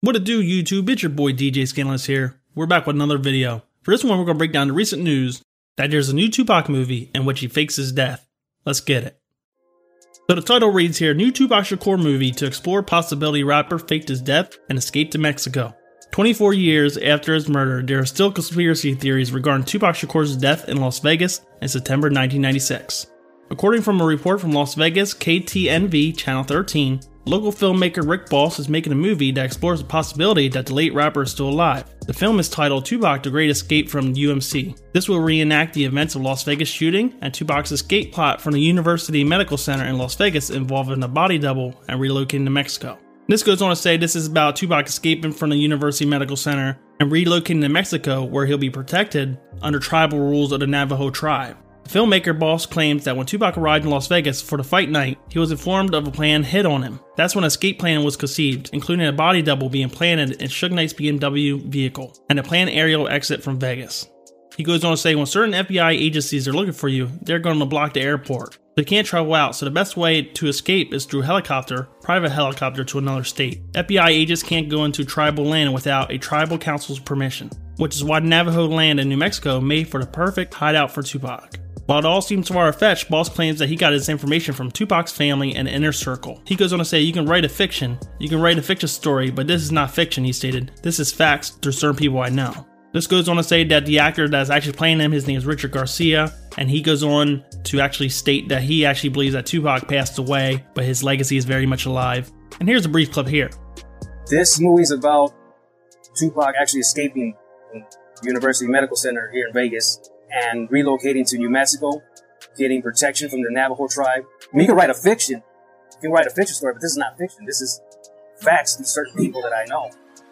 What it do, YouTube? It's your boy DJ Scanless here. We're back with another video. For this one, we're going to break down the recent news that there's a new Tupac movie in which he fakes his death. Let's get it. So the title reads here, New Tupac Shakur movie to explore possibility rapper faked his death and escaped to Mexico. 24 years after his murder, there are still conspiracy theories regarding Tupac Shakur's death in Las Vegas in September 1996. According from a report from Las Vegas KTNV Channel 13, local filmmaker Rick Boss is making a movie that explores the possibility that the late rapper is still alive. The film is titled Tupac The Great Escape from UMC. This will reenact the events of Las Vegas shooting and Tupac's escape plot from the University Medical Center in Las Vegas involving a body double and relocating to Mexico. This goes on to say this is about Tupac escaping from the University Medical Center and relocating to Mexico where he'll be protected under tribal rules of the Navajo tribe. Filmmaker Boss claims that when Tupac arrived in Las Vegas for the fight night, he was informed of a plan hit on him. That's when escape plan was conceived, including a body double being planted in Suge Knight's BMW vehicle and a planned aerial exit from Vegas. He goes on to say when certain FBI agencies are looking for you, they're going to block the airport. They can't travel out, so the best way to escape is through helicopter, private helicopter to another state. FBI agents can't go into tribal land without a tribal council's permission, which is why Navajo land in New Mexico made for the perfect hideout for Tupac. While it all seems far fetched, Boss claims that he got his information from Tupac's family and inner circle. He goes on to say, You can write a fiction, you can write a fiction story, but this is not fiction, he stated. This is facts through certain people I know. This goes on to say that the actor that's actually playing him, his name is Richard Garcia, and he goes on to actually state that he actually believes that Tupac passed away, but his legacy is very much alive. And here's a brief clip here. This movie is about Tupac actually escaping University Medical Center here in Vegas and relocating to New Mexico, getting protection from the Navajo tribe. I mean, you can write a fiction. You can write a fiction story, but this is not fiction. This is facts from certain people that I know.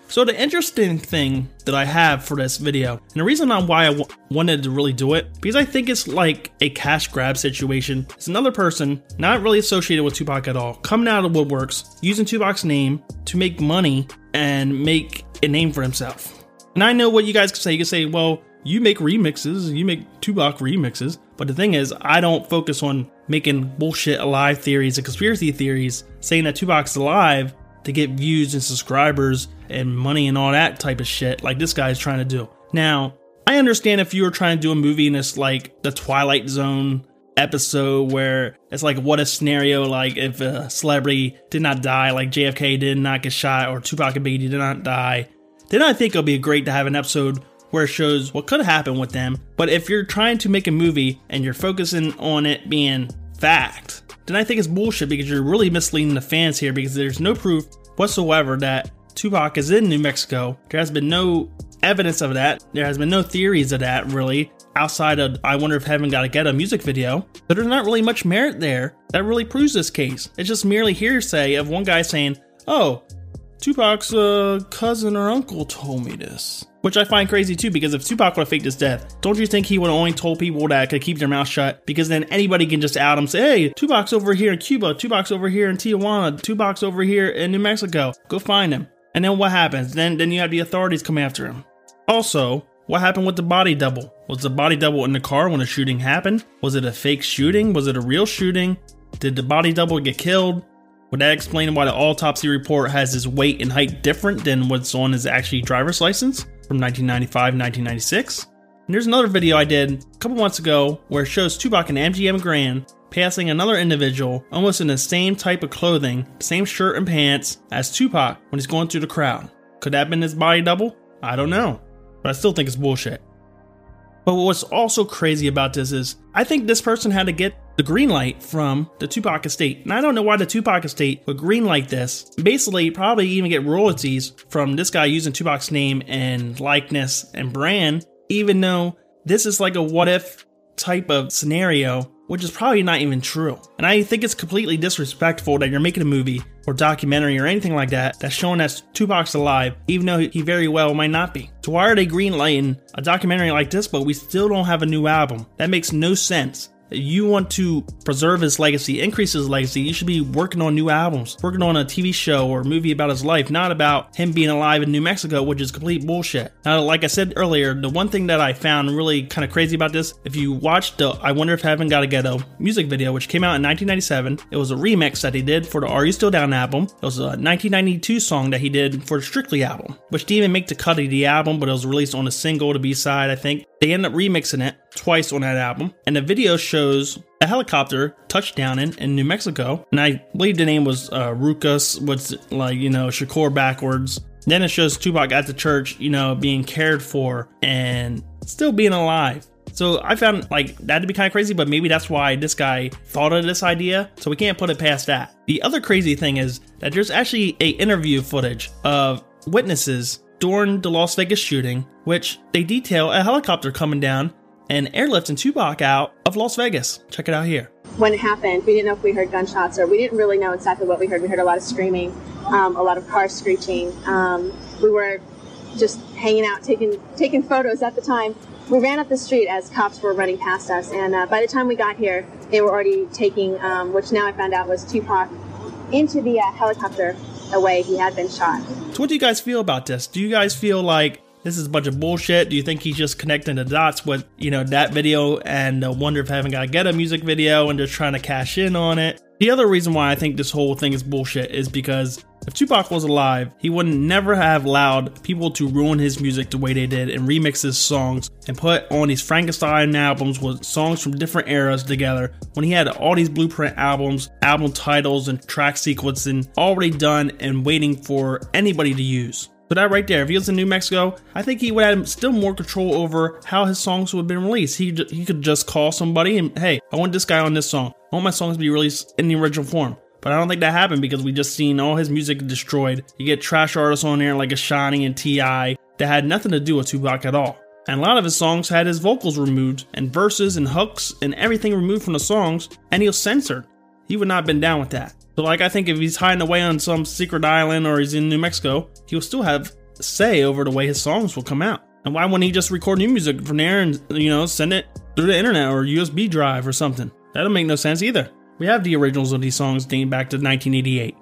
So the interesting thing that I have for this video, and the reason on why I w- wanted to really do it, because I think it's like a cash grab situation. It's another person, not really associated with Tupac at all, coming out of the woodworks, using Tupac's name to make money and make a name for himself. And I know what you guys can say. You can say, well, you make remixes, you make Tupac remixes. But the thing is, I don't focus on making bullshit alive theories and conspiracy theories saying that Tupac's alive to get views and subscribers and money and all that type of shit like this guy's trying to do. Now, I understand if you were trying to do a movie and it's like the Twilight Zone episode where it's like what a scenario like if a celebrity did not die, like JFK did not get shot or Tupac and Biggie did not die, then I think it'll be great to have an episode where it shows what could happen with them. But if you're trying to make a movie and you're focusing on it being fact, then I think it's bullshit because you're really misleading the fans here because there's no proof whatsoever that Tupac is in New Mexico. There has been no evidence of that. There has been no theories of that really outside of I Wonder If Heaven Got a Ghetto music video. But there's not really much merit there that really proves this case. It's just merely hearsay of one guy saying, oh, Tupac's uh, cousin or uncle told me this. Which I find crazy too, because if Tupac would have faked his death, don't you think he would have only told people that could keep their mouth shut? Because then anybody can just out him, say, hey, Tupac's over here in Cuba, Tupac's over here in Tijuana, Tupac's over here in New Mexico. Go find him. And then what happens? Then then you have the authorities come after him. Also, what happened with the body double? Was the body double in the car when the shooting happened? Was it a fake shooting? Was it a real shooting? Did the body double get killed? Would that explain why the autopsy report has his weight and height different than what's on his actually driver's license from 1995 1996? And there's another video I did a couple months ago where it shows Tupac and MGM Grand passing another individual almost in the same type of clothing, same shirt and pants as Tupac when he's going through the crowd. Could that have been his body double? I don't know. But I still think it's bullshit. But what's also crazy about this is I think this person had to get the green light from the Tupac estate. And I don't know why the Tupac estate would green light this. Basically, probably even get royalties from this guy using Tupac's name and likeness and brand, even though this is like a what if type of scenario which is probably not even true. And I think it's completely disrespectful that you're making a movie or documentary or anything like that that's showing that Tupac's alive, even though he very well might not be. So why are they greenlighting a documentary like this, but we still don't have a new album? That makes no sense. You want to preserve his legacy, increase his legacy, you should be working on new albums, working on a TV show or movie about his life, not about him being alive in New Mexico, which is complete bullshit. Now, like I said earlier, the one thing that I found really kind of crazy about this, if you watched the I Wonder If Heaven Got a Ghetto music video, which came out in 1997, it was a remix that he did for the Are You Still Down album. It was a 1992 song that he did for the Strictly album, which didn't even make the cut of the album, but it was released on a single, to B side, I think. They ended up remixing it twice on that album, and the video shows a helicopter touchdown in, in New Mexico, and I believe the name was uh, Rukahs, what's like you know Shakur backwards. Then it shows Tupac at the church, you know, being cared for and still being alive. So I found like that to be kind of crazy, but maybe that's why this guy thought of this idea. So we can't put it past that. The other crazy thing is that there's actually a interview footage of witnesses during the Las Vegas shooting, which they detail a helicopter coming down and airlifting Tupac out of Las Vegas. Check it out here. When it happened, we didn't know if we heard gunshots or we didn't really know exactly what we heard. We heard a lot of screaming, um, a lot of cars screeching. Um, we were just hanging out, taking taking photos at the time. We ran up the street as cops were running past us, and uh, by the time we got here, they were already taking, um, which now I found out was Tupac, into the uh, helicopter away. He had been shot. So, what do you guys feel about this? Do you guys feel like this is a bunch of bullshit? Do you think he's just connecting the dots with, you know, that video and uh, Wonder If Heaven Got a Ghetto music video and just trying to cash in on it? The other reason why I think this whole thing is bullshit is because if Tupac was alive, he would never have allowed people to ruin his music the way they did and remix his songs and put on these Frankenstein albums with songs from different eras together when he had all these blueprint albums, album titles, and track sequencing already done and waiting for anybody to use. So that right there, if he was in New Mexico, I think he would have still more control over how his songs would have been released. He he could just call somebody and hey, I want this guy on this song. I want my songs to be released in the original form. But I don't think that happened because we just seen all his music destroyed. You get trash artists on there like Ashanti and T.I. that had nothing to do with Tupac at all. And a lot of his songs had his vocals removed, and verses and hooks and everything removed from the songs, and he was censored. He would not have been down with that. So, like, I think if he's hiding away on some secret island or he's in New Mexico, he'll still have say over the way his songs will come out. And why wouldn't he just record new music from there and, you know, send it through the internet or USB drive or something? That'll make no sense either. We have the originals of these songs dating back to 1988.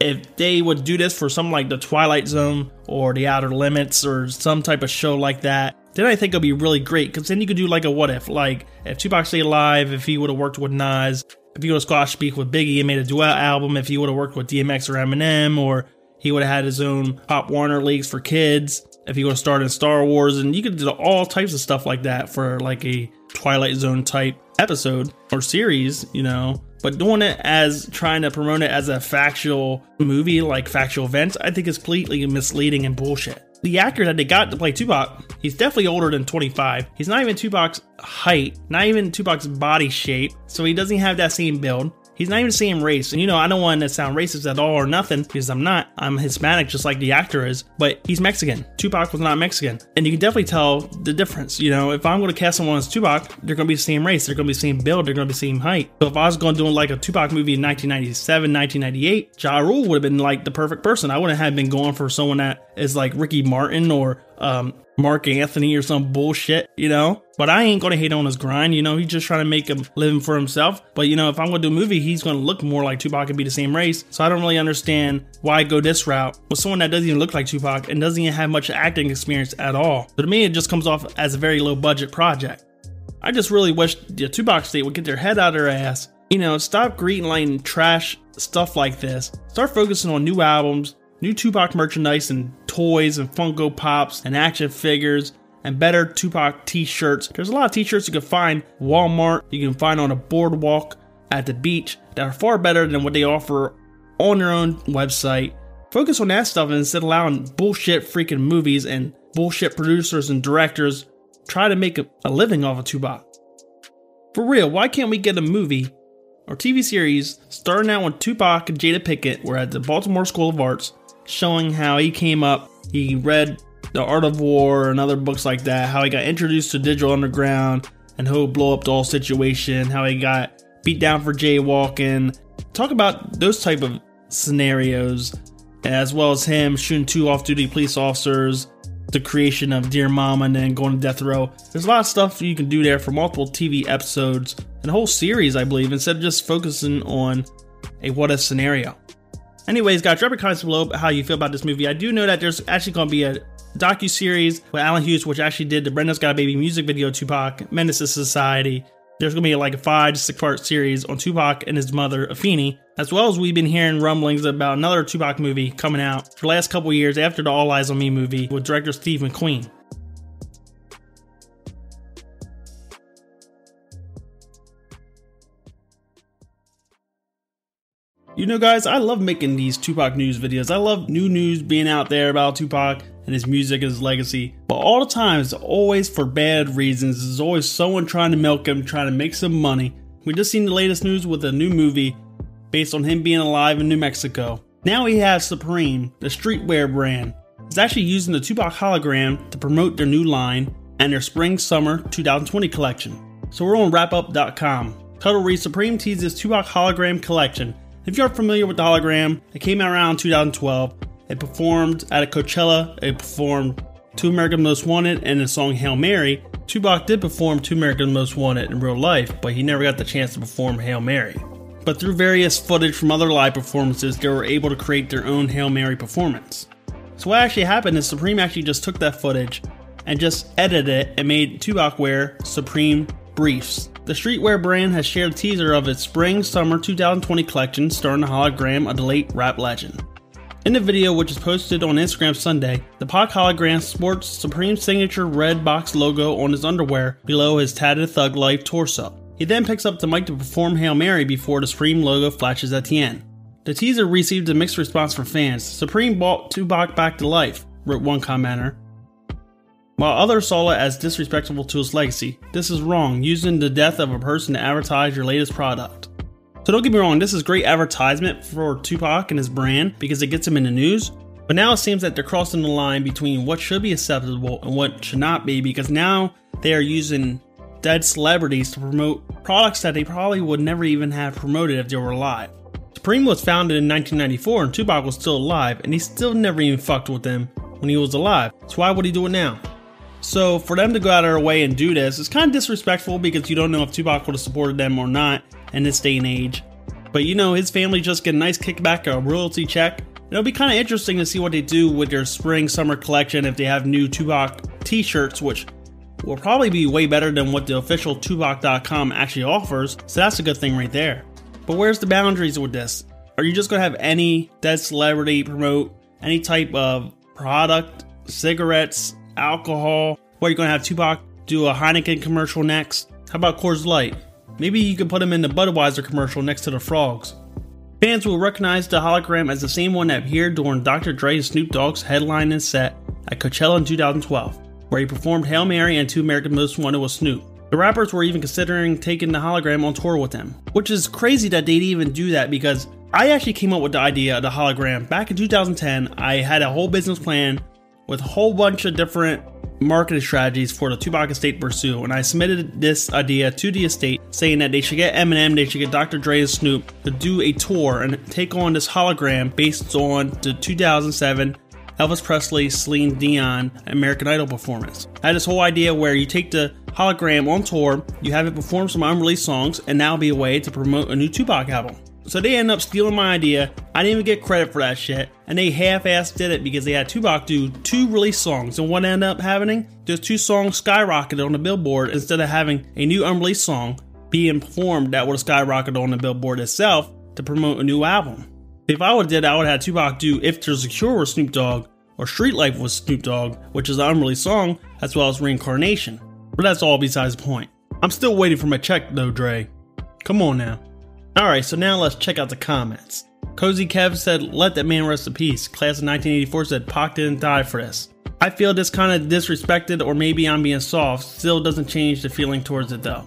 If they would do this for something like The Twilight Zone or The Outer Limits or some type of show like that, then I think it'll be really great because then you could do like a what if. Like, if Tupac stayed alive, if he would have worked with Nas, if he would have squash speak with Biggie and made a duet album, if he would have worked with DMX or Eminem, or he would have had his own Pop Warner Leagues for kids, if he would have started in Star Wars, and you could do all types of stuff like that for like a Twilight Zone type episode or series, you know. But doing it as trying to promote it as a factual movie, like factual events, I think is completely misleading and bullshit. The actor that they got to play Tupac, he's definitely older than 25. He's not even Tupac's height, not even Tupac's body shape, so he doesn't have that same build. He's not even the same race. And you know, I don't want to sound racist at all or nothing because I'm not. I'm Hispanic just like the actor is, but he's Mexican. Tupac was not Mexican. And you can definitely tell the difference. You know, if I'm going to cast someone as Tupac, they're going to be the same race, they're going to be the same build, they're going to be the same height. So if I was going to do like a Tupac movie in 1997, 1998, Ja Rule would have been like the perfect person. I wouldn't have been going for someone that is like Ricky Martin or um, Marc Anthony or some bullshit, you know? But I ain't gonna hate on his grind, you know? He's just trying to make a living for himself. But, you know, if I'm gonna do a movie, he's gonna look more like Tupac and be the same race. So I don't really understand why go this route with someone that doesn't even look like Tupac and doesn't even have much acting experience at all. So to me, it just comes off as a very low budget project. I just really wish the Tupac state would get their head out of their ass. You know, stop greenlighting trash stuff like this. Start focusing on new albums, new Tupac merchandise and toys and Funko Pops and action figures and better Tupac t-shirts. There's a lot of t-shirts you can find Walmart, you can find on a boardwalk at the beach that are far better than what they offer on their own website. Focus on that stuff instead of allowing bullshit freaking movies and bullshit producers and directors try to make a, living off of Tupac. For real, why can't we get a movie or TV series starting out when Tupac and Jada Pinkett were at the Baltimore School of Arts showing how he came up, he read The Art of War and other books like that, how he got introduced to Digital Underground and how blow up the whole situation, how he got beat down for jaywalking. Talk about those type of scenarios, as well as him shooting two off-duty police officers the creation of Dear Mama and then going to death row. There's a lot of stuff you can do there for multiple TV episodes and a whole series, I believe, instead of just focusing on a what if scenario. Anyways, guys, drop your comments below how you feel about this movie. I do know that there's actually going to be a docu series with Allen Hughes, which actually did the Brenda's Got a Baby music video, Tupac, Menace to Society. There's going to be like a five to six part series on Tupac and his mother, Afeni, as well as we've been hearing rumblings about another Tupac movie coming out for the last couple years after the All Eyez on Me movie with director Steve McQueen. You know, guys, I love making these Tupac news videos. I love new news being out there about Tupac and his music and his legacy. But all the time, it's always for bad reasons. There's always someone trying to milk him, trying to make some money. We just seen the latest news with a new movie based on him being alive in New Mexico. Now he has Supreme, the streetwear brand. It's actually using the Tupac hologram to promote their new line and their spring summer 2020 collection. So we're on wrapup.com. Title reads Supreme teases Tupac hologram collection. If you are familiar with the hologram, it came out around 2012. It performed at a Coachella. It performed Two American Most Wanted and the song Hail Mary. Tupac did perform Two American Most Wanted in real life, but he never got the chance to perform Hail Mary. But through various footage from other live performances, they were able to create their own Hail Mary performance. So what actually happened is Supreme actually just took that footage and just edited it and made Tupac wear Supreme briefs. The streetwear brand has shared a teaser of its spring summer 2020 collection starring the hologram of the late rap legend. In the video, which is posted on Instagram Sunday, the Pac hologram sports Supreme signature red box logo on his underwear below his tatted Thug Life torso. He then picks up the mic to perform Hail Mary before the Supreme logo flashes at the end. The teaser received a mixed response from fans. Supreme brought Tupac back to life, wrote one commenter, while others saw it as disrespectful to his legacy. This is wrong, using the death of a person to advertise your latest product. So don't get me wrong, this is great advertisement for Tupac and his brand because it gets him in the news. But now it seems that they're crossing the line between what should be acceptable and what should not be because now they are using dead celebrities to promote products that they probably would never even have promoted if they were alive. Supreme was founded in 1994 and Tupac was still alive and he still never even fucked with them when he was alive. So why would he do it now? So for them to go out of their way and do this is kind of disrespectful because you don't know if Tupac would have supported them or not in this day and age. But you know, his family just get a nice kickback, a royalty check. It'll be kind of interesting to see what they do with their spring summer collection if they have new Tupac t-shirts, which will probably be way better than what the official Tupac.com actually offers. So that's a good thing right there. But where's the boundaries with this? Are you just gonna have any dead celebrity promote any type of product, cigarettes, alcohol? What are you gonna have Tupac do a Heineken commercial next? How about Coors Light? Maybe you can put him in the Budweiser commercial next to the frogs. Fans will recognize the hologram as the same one that appeared during Dr. Dre and Snoop Dogg's headline and set at Coachella in 2012, where he performed Hail Mary and Two American Most Wanted with Snoop. The rappers were even considering taking the hologram on tour with them, which is crazy that they'd even do that because I actually came up with the idea of the hologram back in 2010. I had a whole business plan with a whole bunch of different marketing strategies for the Tupac estate pursue, and I submitted this idea to the estate saying that they should get Eminem, they should get Dr. Dre and Snoop to do a tour and take on this hologram based on the 2007 Elvis Presley, Celine Dion American Idol performance. I had this whole idea where you take the hologram on tour, you have it perform some unreleased songs, and that'll be a way to promote a new Tupac album. So they end up stealing my idea. I didn't even get credit for that shit. And they half-assed did it because they had Tupac do two release songs. And what ended up happening? Those two songs skyrocketed on the billboard instead of having a new unreleased song being performed that would have skyrocketed on the billboard itself to promote a new album. If I would have did I would have had Tupac do If There's a Cure with Snoop Dogg or Street Life with Snoop Dogg, which is an unreleased song, as well as Reincarnation. But that's all besides the point. I'm still waiting for my check though, Dre. Come on now. Alright, so now let's check out the comments. Cozy Kev said, Let that man rest in peace. Class of 1984 said, Pac didn't die for this. I feel this kind of disrespected, or maybe I'm being soft, still doesn't change the feeling towards it though.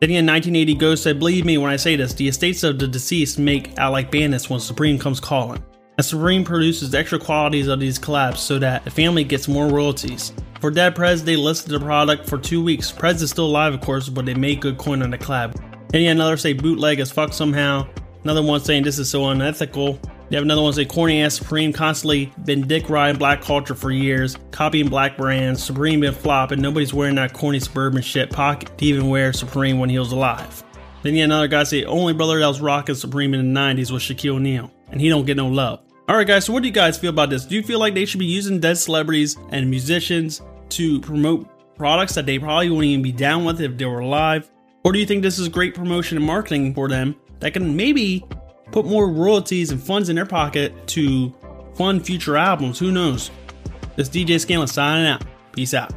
Then in 1980, Ghost said, Believe me when I say this, the estates of the deceased make out like bandits when Supreme comes calling. And Supreme produces extra qualities of these collabs so that the family gets more royalties. For Dead Prez, they listed the product for two weeks. Prez is still alive, of course, but they made good coin on the collab. And yeah, another say bootleg as fuck somehow. Another one saying this is so unethical. You have another one say corny ass Supreme constantly been dick riding black culture for years, copying black brands. Supreme been flopping. Nobody's wearing that corny suburban shit pocket to even wear Supreme when he was alive. Then you another guy say only brother that was rocking Supreme in the 90s was Shaquille O'Neal, and he don't get no love. Alright guys, so what do you guys feel about this? Do you feel like they should be using dead celebrities and musicians to promote products that they probably wouldn't even be down with if they were alive? Or do you think this is great promotion and marketing for them that can maybe put more royalties and funds in their pocket to fund future albums? Who knows? This DJ Scanlon signing out. Peace out.